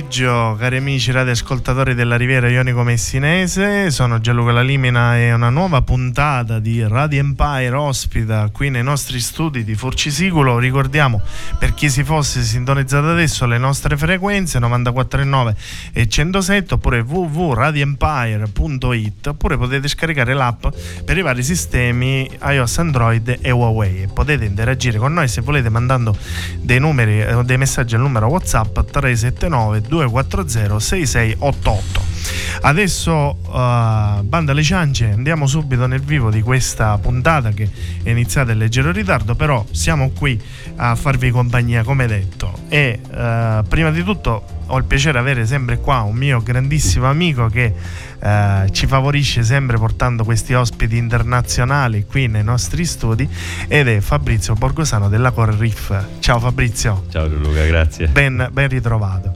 Pomeriggio cari amici radioascoltatori della Riviera Ionico Messinese, sono Gianluca Lalimina e una nuova puntata di Radio Empire ospita qui nei nostri studi di Forcisiculo. Ricordiamo per chi si fosse sintonizzato adesso le nostre frequenze 94.9 e 107 oppure www.radioempire.it oppure potete scaricare l'app per i vari sistemi iOS, Android e Huawei. Potete interagire con noi se volete mandando dei numeri o dei messaggi al numero WhatsApp 379 240 6688. Adesso, uh, banda alle ciance, andiamo subito nel vivo di questa puntata che è iniziata in leggero ritardo, però siamo qui a farvi compagnia, come detto. E uh, prima di tutto ho il piacere di avere sempre qua un mio grandissimo amico che uh, ci favorisce sempre portando questi ospiti internazionali qui nei nostri studi ed è Fabrizio Borgosano della Core Riff. Ciao Fabrizio. Ciao Luca, grazie. Ben, ben ritrovato.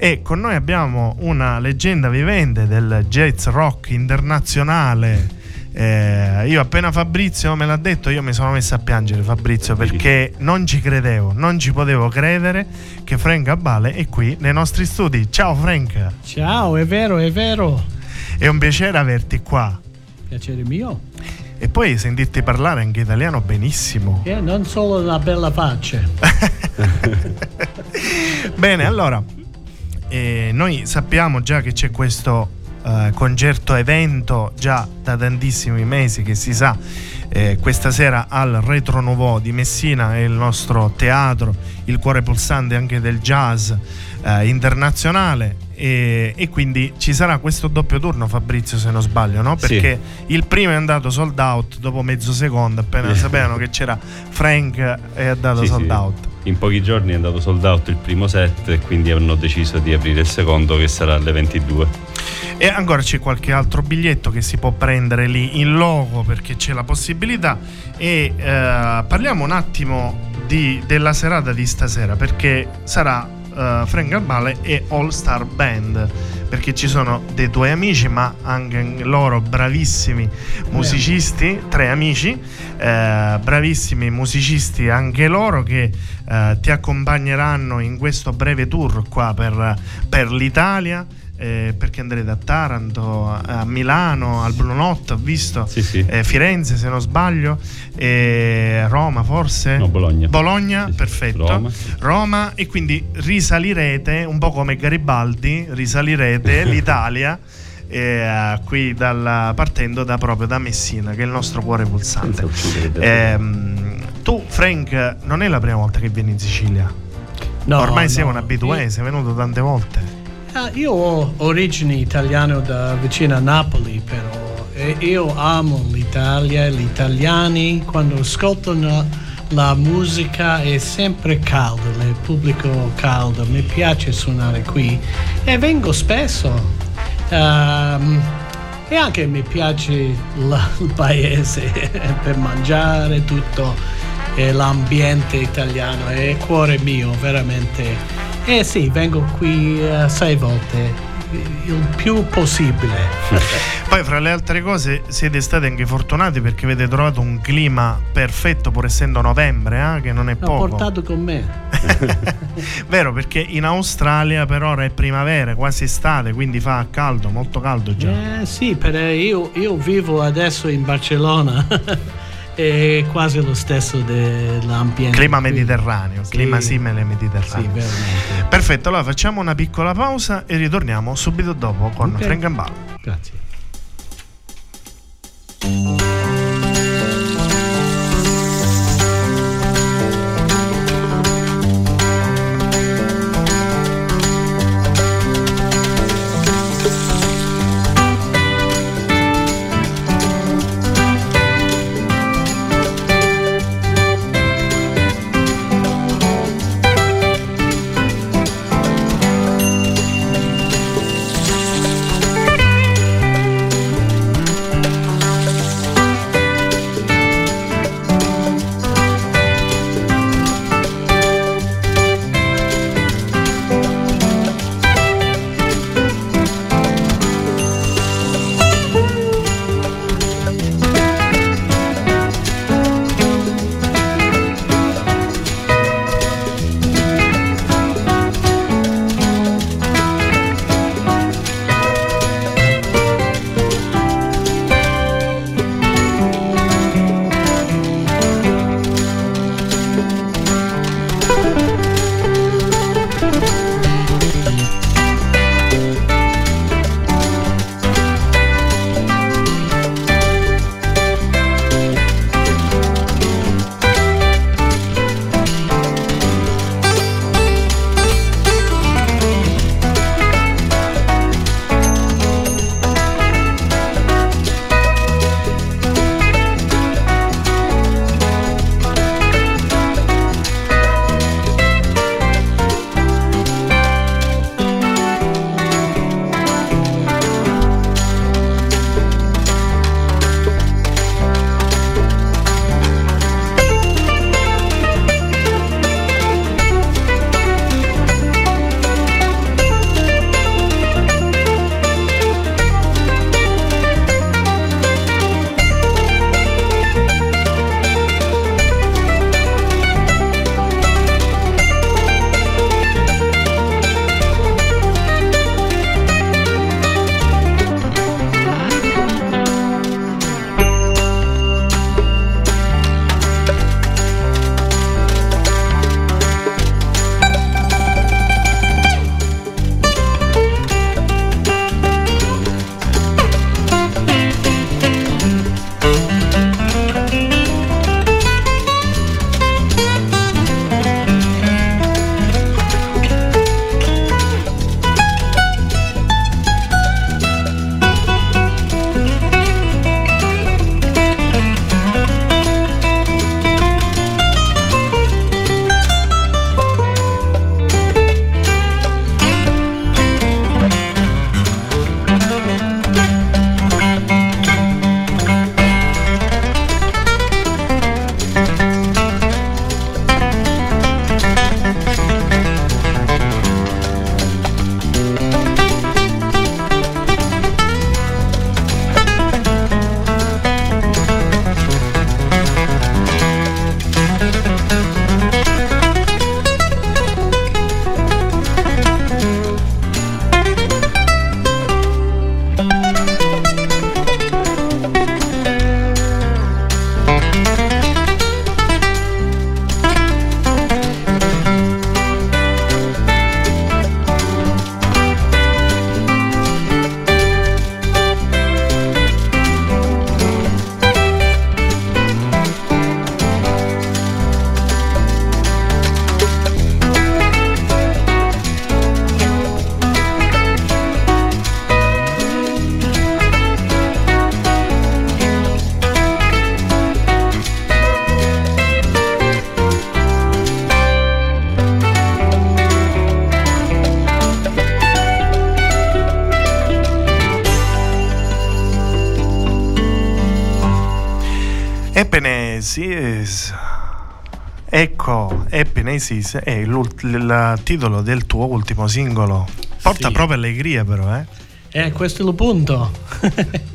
E con noi abbiamo una leggenda vivente del jazz rock internazionale. Eh, io appena Fabrizio me l'ha detto, io mi sono messo a piangere Fabrizio perché non ci credevo, non ci potevo credere che Frank Abale è qui nei nostri studi. Ciao Frank, Ciao, è vero, è vero. è un piacere averti qua. Piacere mio. E poi sentirti parlare anche italiano benissimo. E non solo la bella faccia. Bene, allora, eh, noi sappiamo già che c'è questo eh, concerto evento già da tantissimi mesi che si sa eh, questa sera al Retro Nouveau di Messina è il nostro teatro, il cuore pulsante anche del jazz eh, internazionale e, e quindi ci sarà questo doppio turno Fabrizio se non sbaglio, no? Sì. Perché il primo è andato sold out dopo mezzo secondo, appena sapevano che c'era Frank è andato Sì, sold sì. out. In pochi giorni è andato sold out il primo set e quindi hanno deciso di aprire il secondo che sarà alle 22. E ancora c'è qualche altro biglietto che si può prendere lì in logo perché c'è la possibilità. E eh, parliamo un attimo di- della serata di stasera perché sarà eh, Frank Albale e All Star Band perché ci sono dei tuoi amici ma anche loro bravissimi musicisti, tre amici, eh, bravissimi musicisti anche loro che eh, ti accompagneranno in questo breve tour qua per, per l'Italia eh, perché andrete a Taranto, a Milano, al Brunotto, ho visto, Sì, sì. eh, Firenze se non sbaglio, eh, Roma forse? No, Bologna. Bologna, Sì, perfetto. Roma. Roma, e quindi risalirete un po' come Garibaldi, risalirete l'Italia. eh, qui dalla- partendo da proprio da Messina che è il nostro cuore pulsante. Ehm, tu Frank non è la prima volta che vieni in Sicilia No, ormai sei no. un abitué sei venuto tante volte Ah, io ho origini italiane da vicino a Napoli, però e io amo l'Italia, gli italiani. Quando ascoltano la musica è sempre calda, il pubblico caldo, mi piace suonare qui e vengo spesso. Um, e anche mi piace la, il paese per mangiare tutto e l'ambiente italiano è cuore mio veramente eh sì vengo qui uh, sei volte il più possibile. Poi fra le altre cose siete stati anche fortunati perché avete trovato un clima perfetto pur essendo novembre, eh, che non è L'ho poco. portato con me. Vero, perché in Australia per ora è primavera, quasi estate, quindi fa caldo, molto caldo già. Eh sì, perché io, io vivo adesso in Barcellona. è quasi lo stesso dell'ambiente. Clima mediterraneo, Sì. clima simile mediterraneo. Sì, veramente. Perfetto, allora facciamo una piccola pausa e ritorniamo subito dopo con Ok. Frank Ball. Grazie. Ecco, Epenesis è il titolo del tuo ultimo singolo. Porta sì. proprio allegria però, eh? Eh, questo è il punto.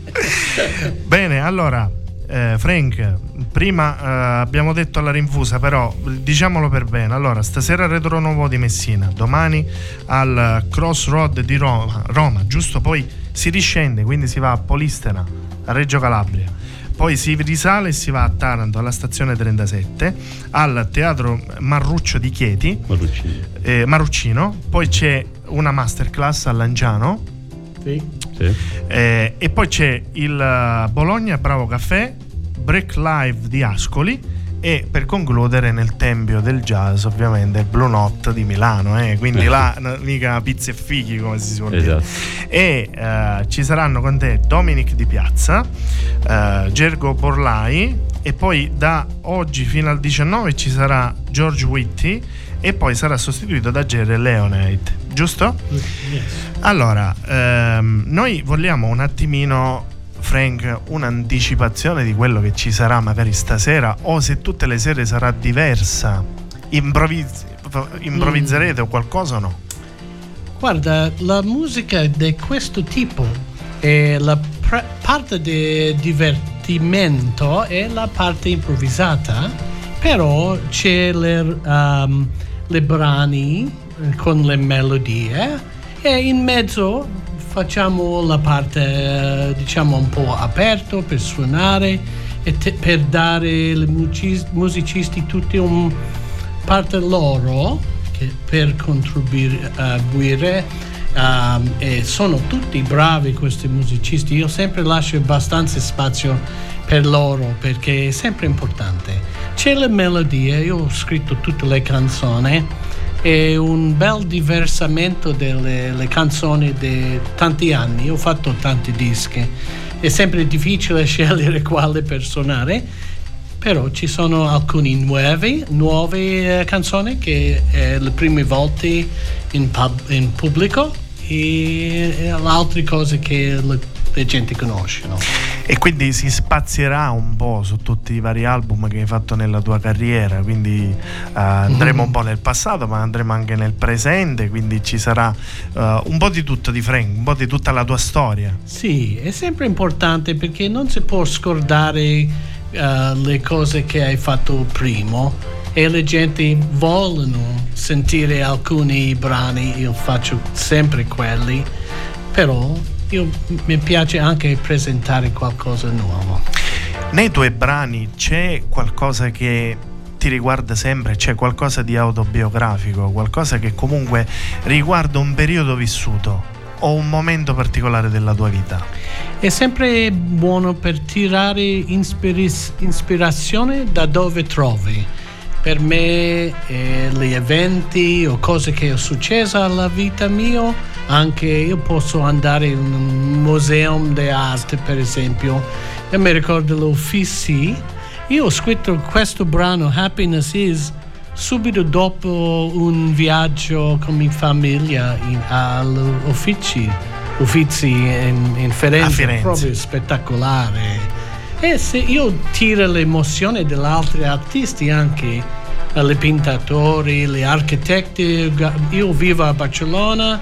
Bene, allora, eh, Frank, prima eh, abbiamo detto alla rinfusa, però diciamolo per bene. Allora, stasera Retro Nuovo di Messina, domani al Crossroad di Roma, Roma, giusto? Poi si riscende, quindi si va a Polistena, a Reggio Calabria poi si risale e si va a Taranto alla stazione 37 al teatro Marruccio di Chieti eh, Marruccino poi c'è una masterclass a Lanciano sì. Sì. Eh, e poi c'è il Bologna Bravo Caffè Break Live di Ascoli e per concludere nel Tempio del Jazz ovviamente il Blue Note di Milano eh? quindi là mica pizze e fichi come si suol dire esatto. e uh, ci saranno con te Dominic Di Piazza uh, Gergo Borlai e poi da oggi fino al 19 ci sarà George Whitty e poi sarà sostituito da Jerry Leonate giusto? Yes. allora ehm, noi vogliamo un attimino Frank un'anticipazione di quello che ci sarà magari stasera o se tutte le sere sarà diversa? Improvvis- improvviserete mm. o qualcosa o no? Guarda, la musica di questo tipo è la pre- parte di divertimento e la parte improvvisata, però c'è le, um, le brani con le melodie e in mezzo facciamo la parte eh, diciamo un po' aperto per suonare e te, per dare ai musicisti tutti un parte loro che per contribuire um, e sono tutti bravi questi musicisti. Io sempre lascio abbastanza spazio per loro perché è sempre importante. C'è la melodia io ho scritto tutte le canzoni è un bel diversamento delle canzoni di tanti anni. Ho fatto tanti dischi. È sempre difficile scegliere quale per suonare, però ci sono alcuni nuovi, nuove eh, canzoni che è le prime volte in, pub, in pubblico e, altre cose che la gente conosce. No? E quindi si spazierà un po' su tutti i vari album che hai fatto nella tua carriera, quindi uh, andremo mm-hmm. un po' nel passato, ma andremo anche nel presente, quindi ci sarà uh, un po' di tutto di Frank, un po' di tutta la tua storia. Sì, è sempre importante perché non si può scordare uh, le cose che hai fatto prima e le gente vogliono sentire alcuni brani, io faccio sempre quelli, però io, mi piace anche presentare qualcosa di nuovo. Nei tuoi brani c'è qualcosa che ti riguarda sempre, c'è qualcosa di autobiografico, qualcosa che comunque riguarda un periodo vissuto o un momento particolare della tua vita? È sempre buono per tirare ispiris- ispirazione da dove trovi. Per me eh, gli eventi o cose che sono successe alla vita mia anche io posso andare in un museo di arte per esempio e mi ricordo l'Uffici io ho scritto questo brano Happiness Is subito dopo un viaggio con mia famiglia all'Uffici Uffizi in, in Firenze, Firenze, proprio spettacolare. E se io tiro l'emozione degli altri artisti anche gli pintatori, gli architetti io vivo a Barcellona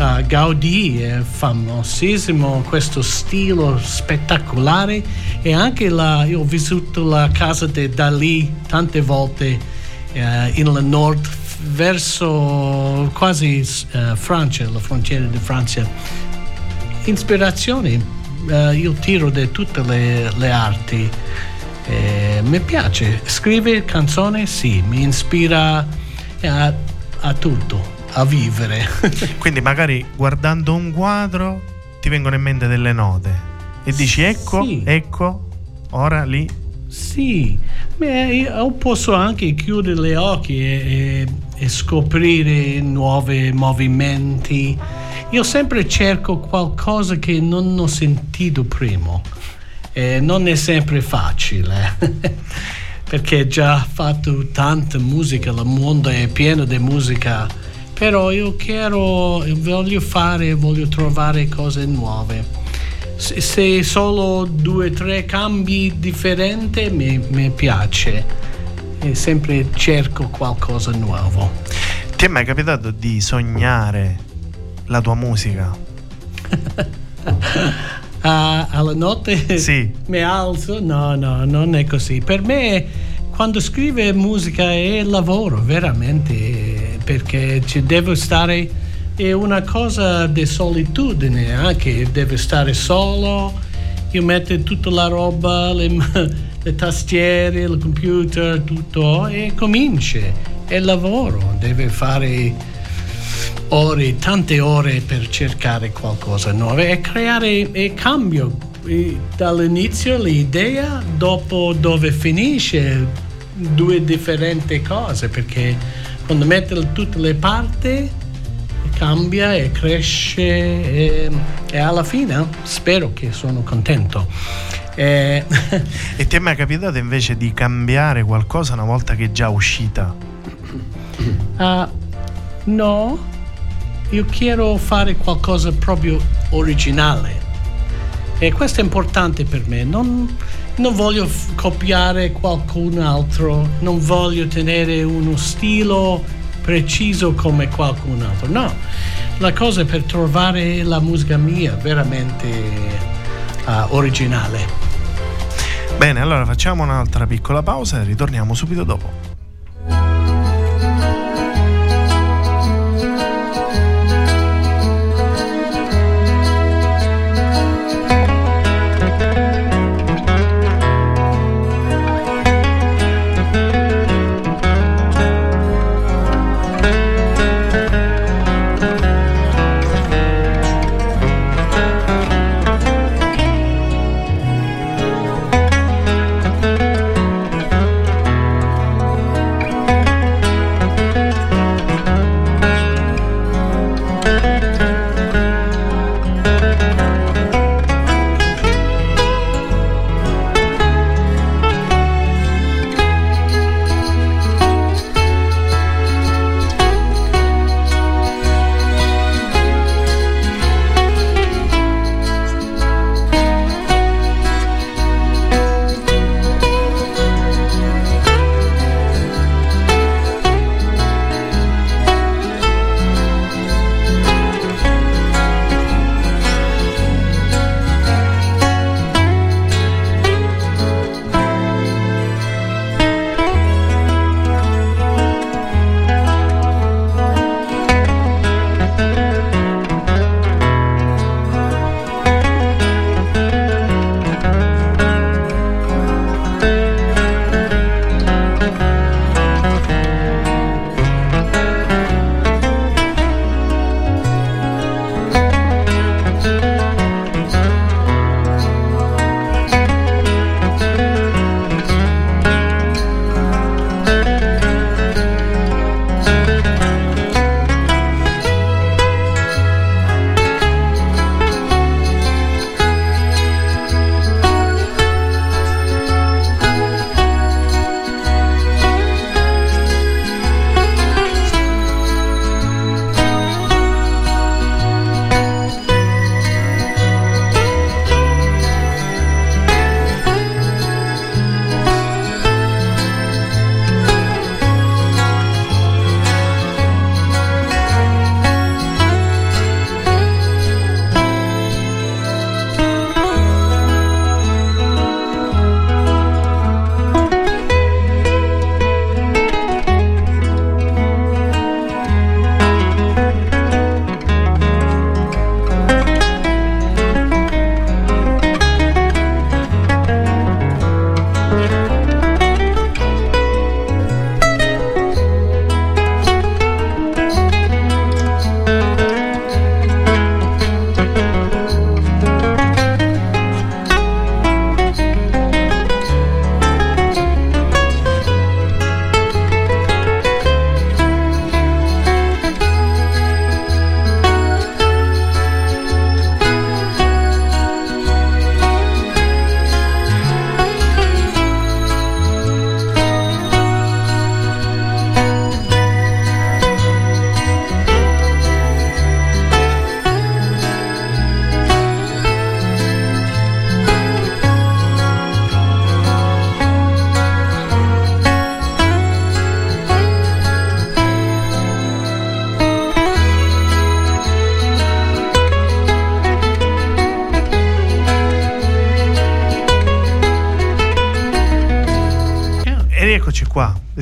uh, Gaudì è famosissimo, questo stile spettacolare e anche la, io ho vissuto la casa di Dalì tante volte uh, in nord verso quasi uh, Francia, la frontiera di Francia. Ispirazioni, uh, io tiro da tutte le, le arti. Eh, mi piace, scrivere canzoni sì, mi ispira a, a tutto a vivere. Quindi magari guardando un quadro ti vengono in mente delle note e dici ecco, sì. ecco, ora lì. Sì, Beh, io posso anche chiudere gli occhi e, e, e scoprire nuovi movimenti. Io sempre cerco qualcosa che non ho sentito prima. E non è sempre facile. perché già fatto tanta musica, il mondo è pieno di musica però io quero, voglio fare, voglio trovare cose nuove. se solo due o tre cambi differenti mi, mi piace e sempre cerco qualcosa nuovo. Ti è mai capitato di sognare la tua musica? ah, alla notte sì. mi alzo? No, no, non è così. Per me quando scrive musica è lavoro, veramente, perché ci devo stare è una cosa di solitudine anche, deve stare solo, io metto tutta la roba, le, le tastiere, il computer, tutto e comincia. È lavoro, deve fare ore, tante ore per cercare qualcosa nuovo e creare e cambio e dall'inizio l'idea, dopo dove finisce due differenti cose perché quando metto tutte le parti cambia e cresce e, e alla fine spero che sono contento. E... e ti è mai capitato invece di cambiare qualcosa una volta che è già uscita? Uh, no, io quiero fare qualcosa proprio originale e questo è importante per me. Non, non voglio copiare qualcun altro, non voglio tenere uno stile preciso come qualcun altro. No, la cosa è per trovare la musica mia veramente uh, originale. Bene, allora facciamo un'altra piccola pausa e ritorniamo subito dopo.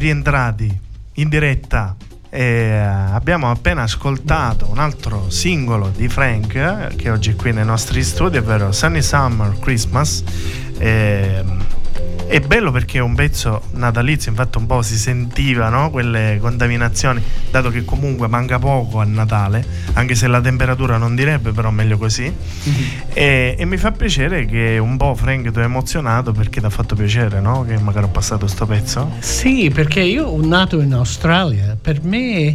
Rientrati in diretta. E abbiamo appena ascoltato un altro singolo di Frank che oggi è qui nei nostri studi, ovvero Sunny Summer Christmas. E, è bello perché è un pezzo natalizio, infatti un po' si sentiva no? quelle contaminazioni, dato che comunque manca poco a Natale, anche se la temperatura non direbbe, però meglio così. Mm-hmm. E, e, mi fa piacere che un po' Frank ti ha emozionato perché ti ha fatto piacere no? che magari ho passato questo pezzo. Sì, perché io sono nato in Australia, per me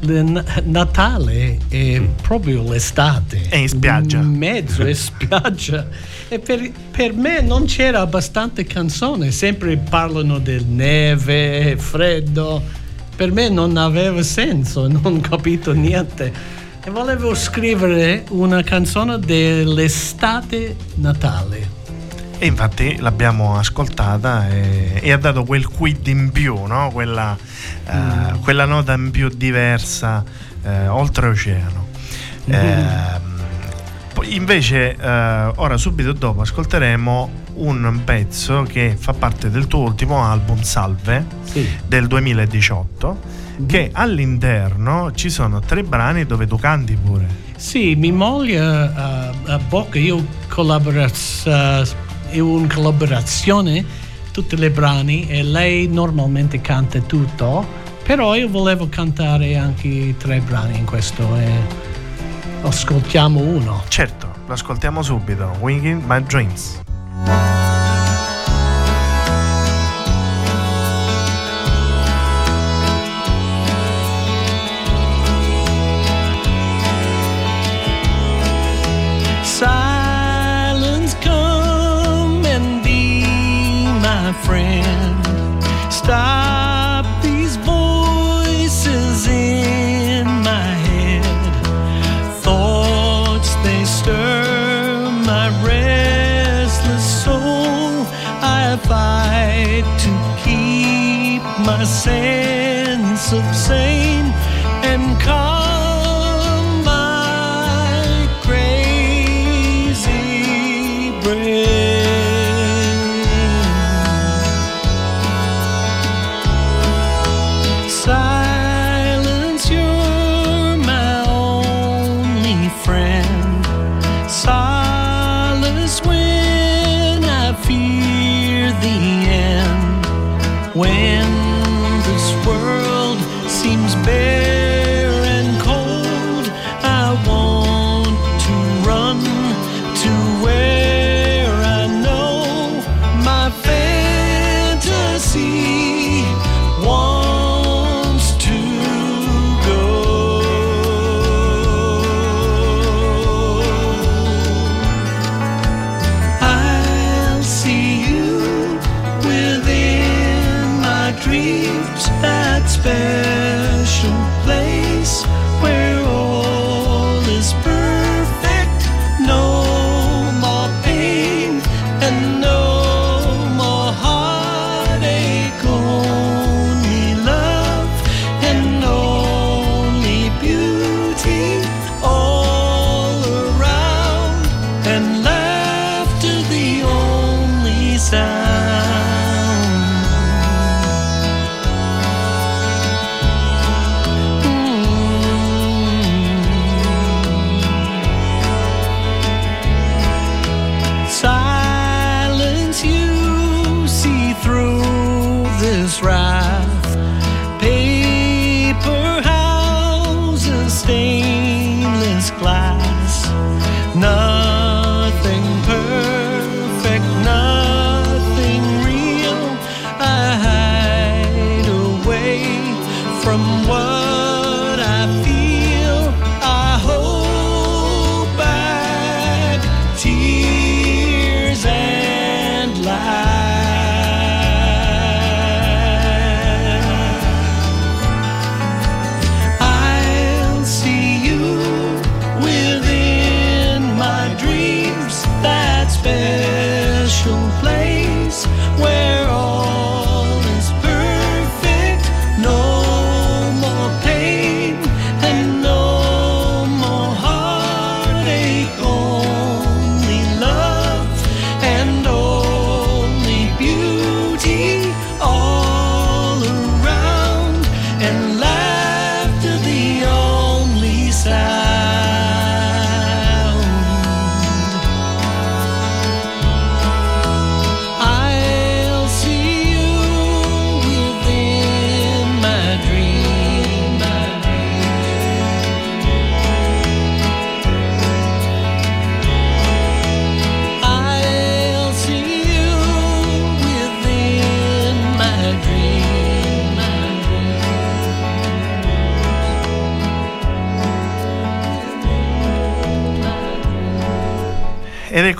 Natale è proprio l'estate. È in spiaggia. In mezzo è spiaggia. E per, per, me non c'era abbastanza canzone, sempre parlano del neve, freddo. Per me non aveva senso, non ho capito niente. E volevo scrivere una canzone dell'estate natale. E infatti l'abbiamo ascoltata e, e ha dato quel quid in più, no? quella, mm. uh, quella, nota in più diversa uh, oltreoceano. Mm. Uh, invece, ora subito dopo ascolteremo un pezzo che fa parte del tuo ultimo album, Salve, sì. del 2018, mm. che all'interno ci sono tre brani dove tu canti pure. Sì, mi moglie a bocca, io collaboro è una collaborazione tutti i brani e lei normalmente canta tutto però io volevo cantare anche tre brani in questo e ascoltiamo uno. Certo lo ascoltiamo subito Winging My Dreams When that world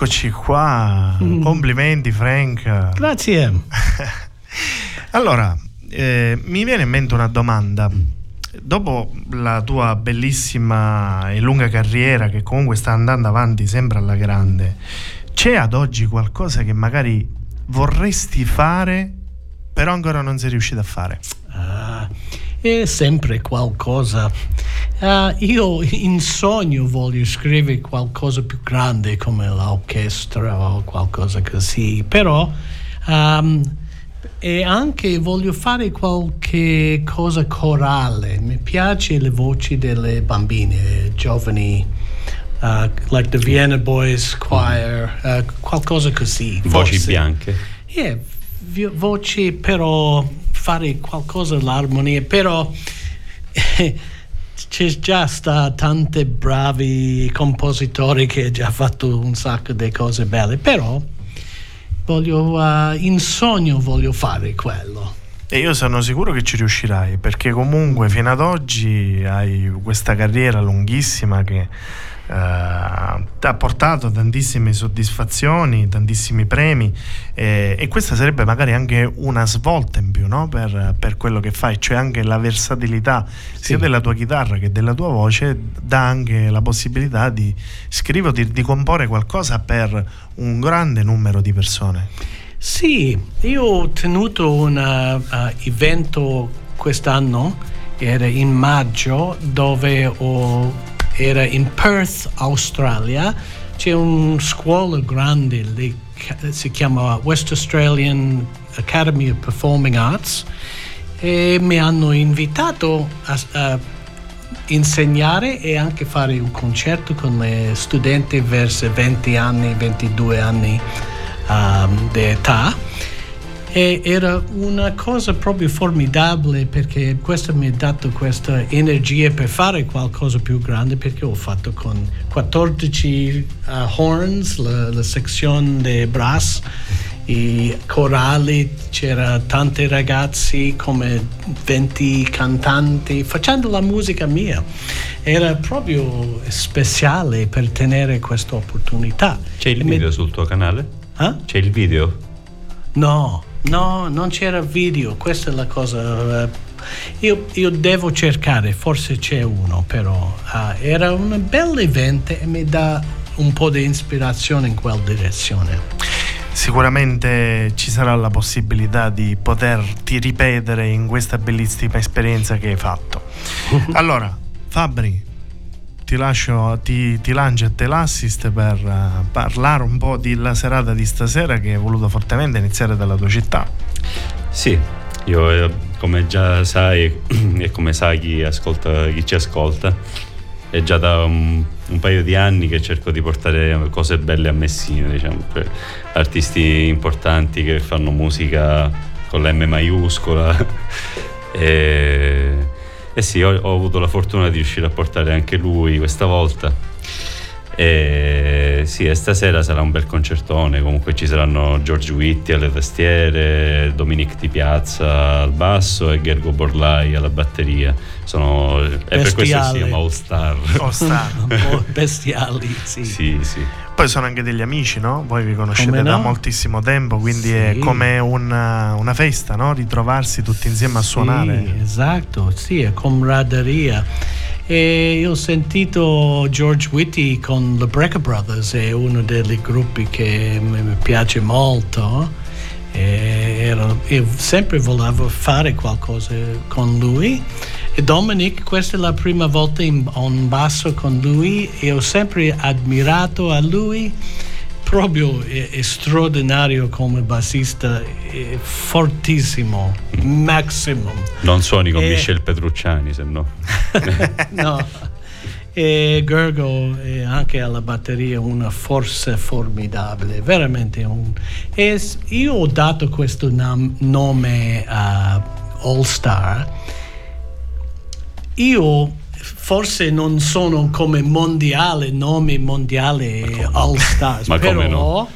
eccoci qua, mm. complimenti Frank. Grazie. allora, eh, mi viene in mente una domanda. Dopo la tua bellissima e lunga carriera che comunque sta andando avanti sempre alla grande, c'è ad oggi qualcosa che magari vorresti fare però ancora non sei riuscito a fare? Uh, è sempre qualcosa. Uh, io in sogno voglio scrivere qualcosa più grande come l'orchestra o qualcosa così, però um, e anche voglio fare qualche cosa corale. Mi piace le voci delle bambine, giovani. Uh, like the Vienna Boys Choir, uh, qualcosa così. Voci forse. bianche. Yeah, voci però fare qualcosa l'armonia, però c'è già sta tanti bravi compositori che hanno già fatto un sacco di cose belle, però voglio, uh, in sogno voglio fare quello. E io sono sicuro che ci riuscirai, perché comunque fino ad oggi hai questa carriera lunghissima che ha portato tantissime soddisfazioni, tantissimi premi eh, e questa sarebbe magari anche una svolta in più no? per, per, quello che fai, cioè anche la versatilità sì. sia della tua chitarra che della tua voce dà anche la possibilità di scrivere di, di comporre qualcosa per un grande numero di persone. Sì, io ho tenuto un uh, evento quest'anno, era in maggio, dove ho era in Perth, Australia. C'è una scuola grande lì, si chiama West Australian Academy of Performing Arts e mi hanno invitato a, a insegnare e anche fare un concerto con le studenti verso 20 anni, 22 anni um, di età e era una cosa proprio formidabile perché questo mi ha dato questa energia per fare qualcosa più grande perché ho fatto con 14 uh, horns, la, la sezione di brass, i corali, c'era tanti ragazzi come 20 cantanti facendo la musica mia. Era proprio speciale per tenere questa opportunità. C'è il video mi... sul tuo canale? Eh? C'è il video? No, No, non c'era video, questa è la cosa. Eh, io, io devo cercare, forse c'è uno, però uh, era un bel evento e mi dà un po' di ispirazione in quella direzione. Sicuramente ci sarà la possibilità di poterti ripetere in questa bellissima esperienza che hai fatto. allora, Fabri, ti lascio, ti, ti lancio a te l'assist per uh, parlare un po' della serata di stasera che hai voluto fortemente iniziare dalla tua città. Sì, io eh, come già sai e come sa chi, ascolta, chi ci ascolta, è già da un, un, paio di anni che cerco di portare cose belle a Messina, diciamo, cioè, artisti importanti che fanno musica con la M maiuscola. e eh sì, ho, ho, avuto la fortuna di riuscire a portare anche lui questa volta. E sì, e stasera sarà un bel concertone. Comunque ci saranno George Witti alle tastiere, Dominic Di Piazza al basso e Gergo Borlai alla batteria. Sono, è per questo si chiama All Star. All Star. Bestiali, sì. Sì, sì. Poi sono anche degli amici, no? Voi vi conoscete come da no? moltissimo tempo, quindi sì. è come una, una festa, no? Ritrovarsi tutti insieme a suonare. Sì, esatto, sì, è camaraderia. E io ho sentito George Whitty con the Brecker Brothers, è uno dei gruppi che mi piace molto. E ero, io sempre volevo fare qualcosa con lui e Dominic, questa è la prima volta in, in basso con lui e ho sempre ammirato a lui proprio è straordinario come bassista, è fortissimo, maximum. Non suoni con e... Michel Petrucciani, se no. no. E Gergo è anche alla batteria una forza formidabile, veramente un... E io ho dato questo nam- nome a All Star io forse non sono come mondiale, nome mondiale All Stars, Ma però no?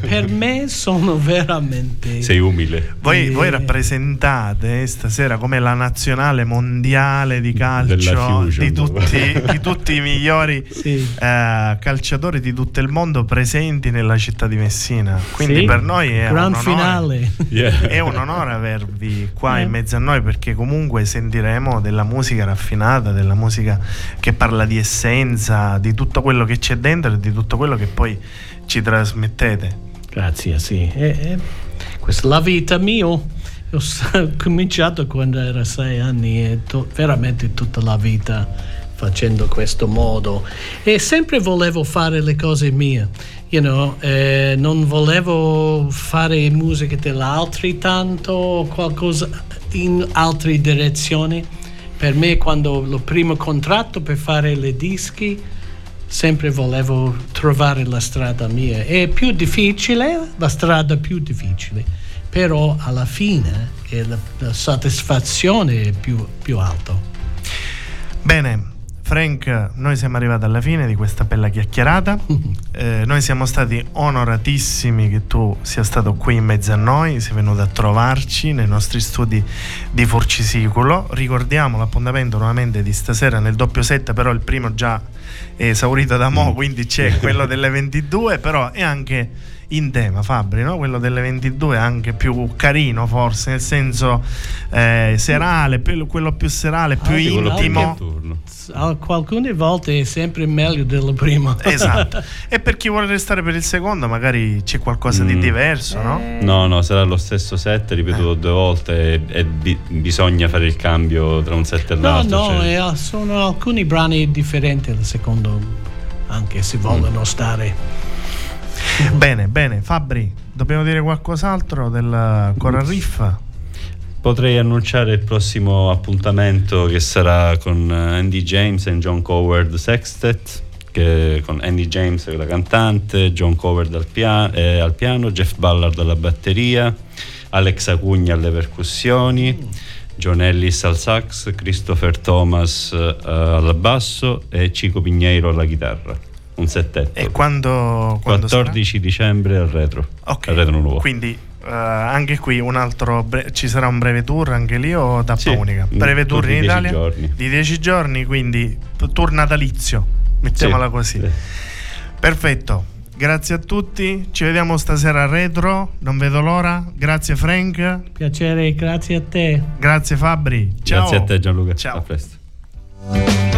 Per me sono veramente... Sei umile. Voi, Eh. voi rappresentate stasera come la nazionale mondiale di calcio di tutti, di tutti i migliori Sì. eh, calciatori di tutto il mondo presenti nella città di Messina. Quindi Sì. per noi è Gran un onore. finale. Yeah. È un onore avervi qua Eh. in mezzo a noi perché comunque sentiremo della musica raffinata, della musica che parla di essenza, di tutto quello che c'è dentro e di tutto quello che poi ci trasmettete. Grazie, sì. E- e questa la vita mia. Ho cominciato quando ero sei anni e to- veramente tutta la vita facendo questo modo. E sempre volevo fare le cose mie. You know, eh, non volevo fare musica dell'altri tanto o qualcosa in altre direzioni. Per me, quando il primo contratto per fare le dischi, sempre volevo trovare la strada mia. È più difficile, la strada più difficile, però alla fine la, la soddisfazione è più, più alta. Bene, Frank, noi siamo arrivati alla fine di questa bella chiacchierata. Eh, noi siamo stati onoratissimi che tu sia stato qui in mezzo a noi, sei venuto a trovarci nei nostri studi di Forcisicolo. Ricordiamo l'appuntamento nuovamente di stasera nel doppio set, però il primo già è esaurito da mo', quindi c'è quello delle 22, però è anche in tema Fabri, no? quello delle 22 è anche più carino forse, nel senso eh, serale, più- quello più serale, più Ah, intimo. Alcune volte è sempre meglio della prima. Esatto. e per chi vuole restare per il secondo, magari c'è qualcosa di Mm. diverso, no? No, no, sarà lo stesso set ripetuto due volte e, e bi- bisogna fare il cambio tra un set e No, l'altro. no, cioè- eh, sono alcuni brani differenti dal secondo, anche se vogliono stare. Bene, bene. Fabri, dobbiamo dire qualcos'altro del Coral Riff? Potrei annunciare il prossimo appuntamento che sarà con eh, Andy James e John Coward Sextet, che con Andy James la cantante, John Coward al, pia- eh, al piano, Jeff Ballard alla batteria, Alex Acugna alle percussioni, John Ellis al sax, Christopher Thomas eh, al basso e Cico Pigneiro alla chitarra. Un settetto. E quando, quando 14 dicembre al retro. sarà? Ok. Al retro nuovo. Quindi eh, anche qui un altro bre- ci sarà un breve tour anche lì o tappa Sì, unica? un Breve tour in 10 Italia giorni. di 10 giorni, quindi tour natalizio. Mettiamola Sì, così. sì. Perfetto. Grazie a tutti, ci vediamo stasera a retro, non vedo l'ora. Grazie Frank, Piacere, grazie a te. grazie Fabri. Ciao. Grazie a te Gianluca. Ciao. A presto.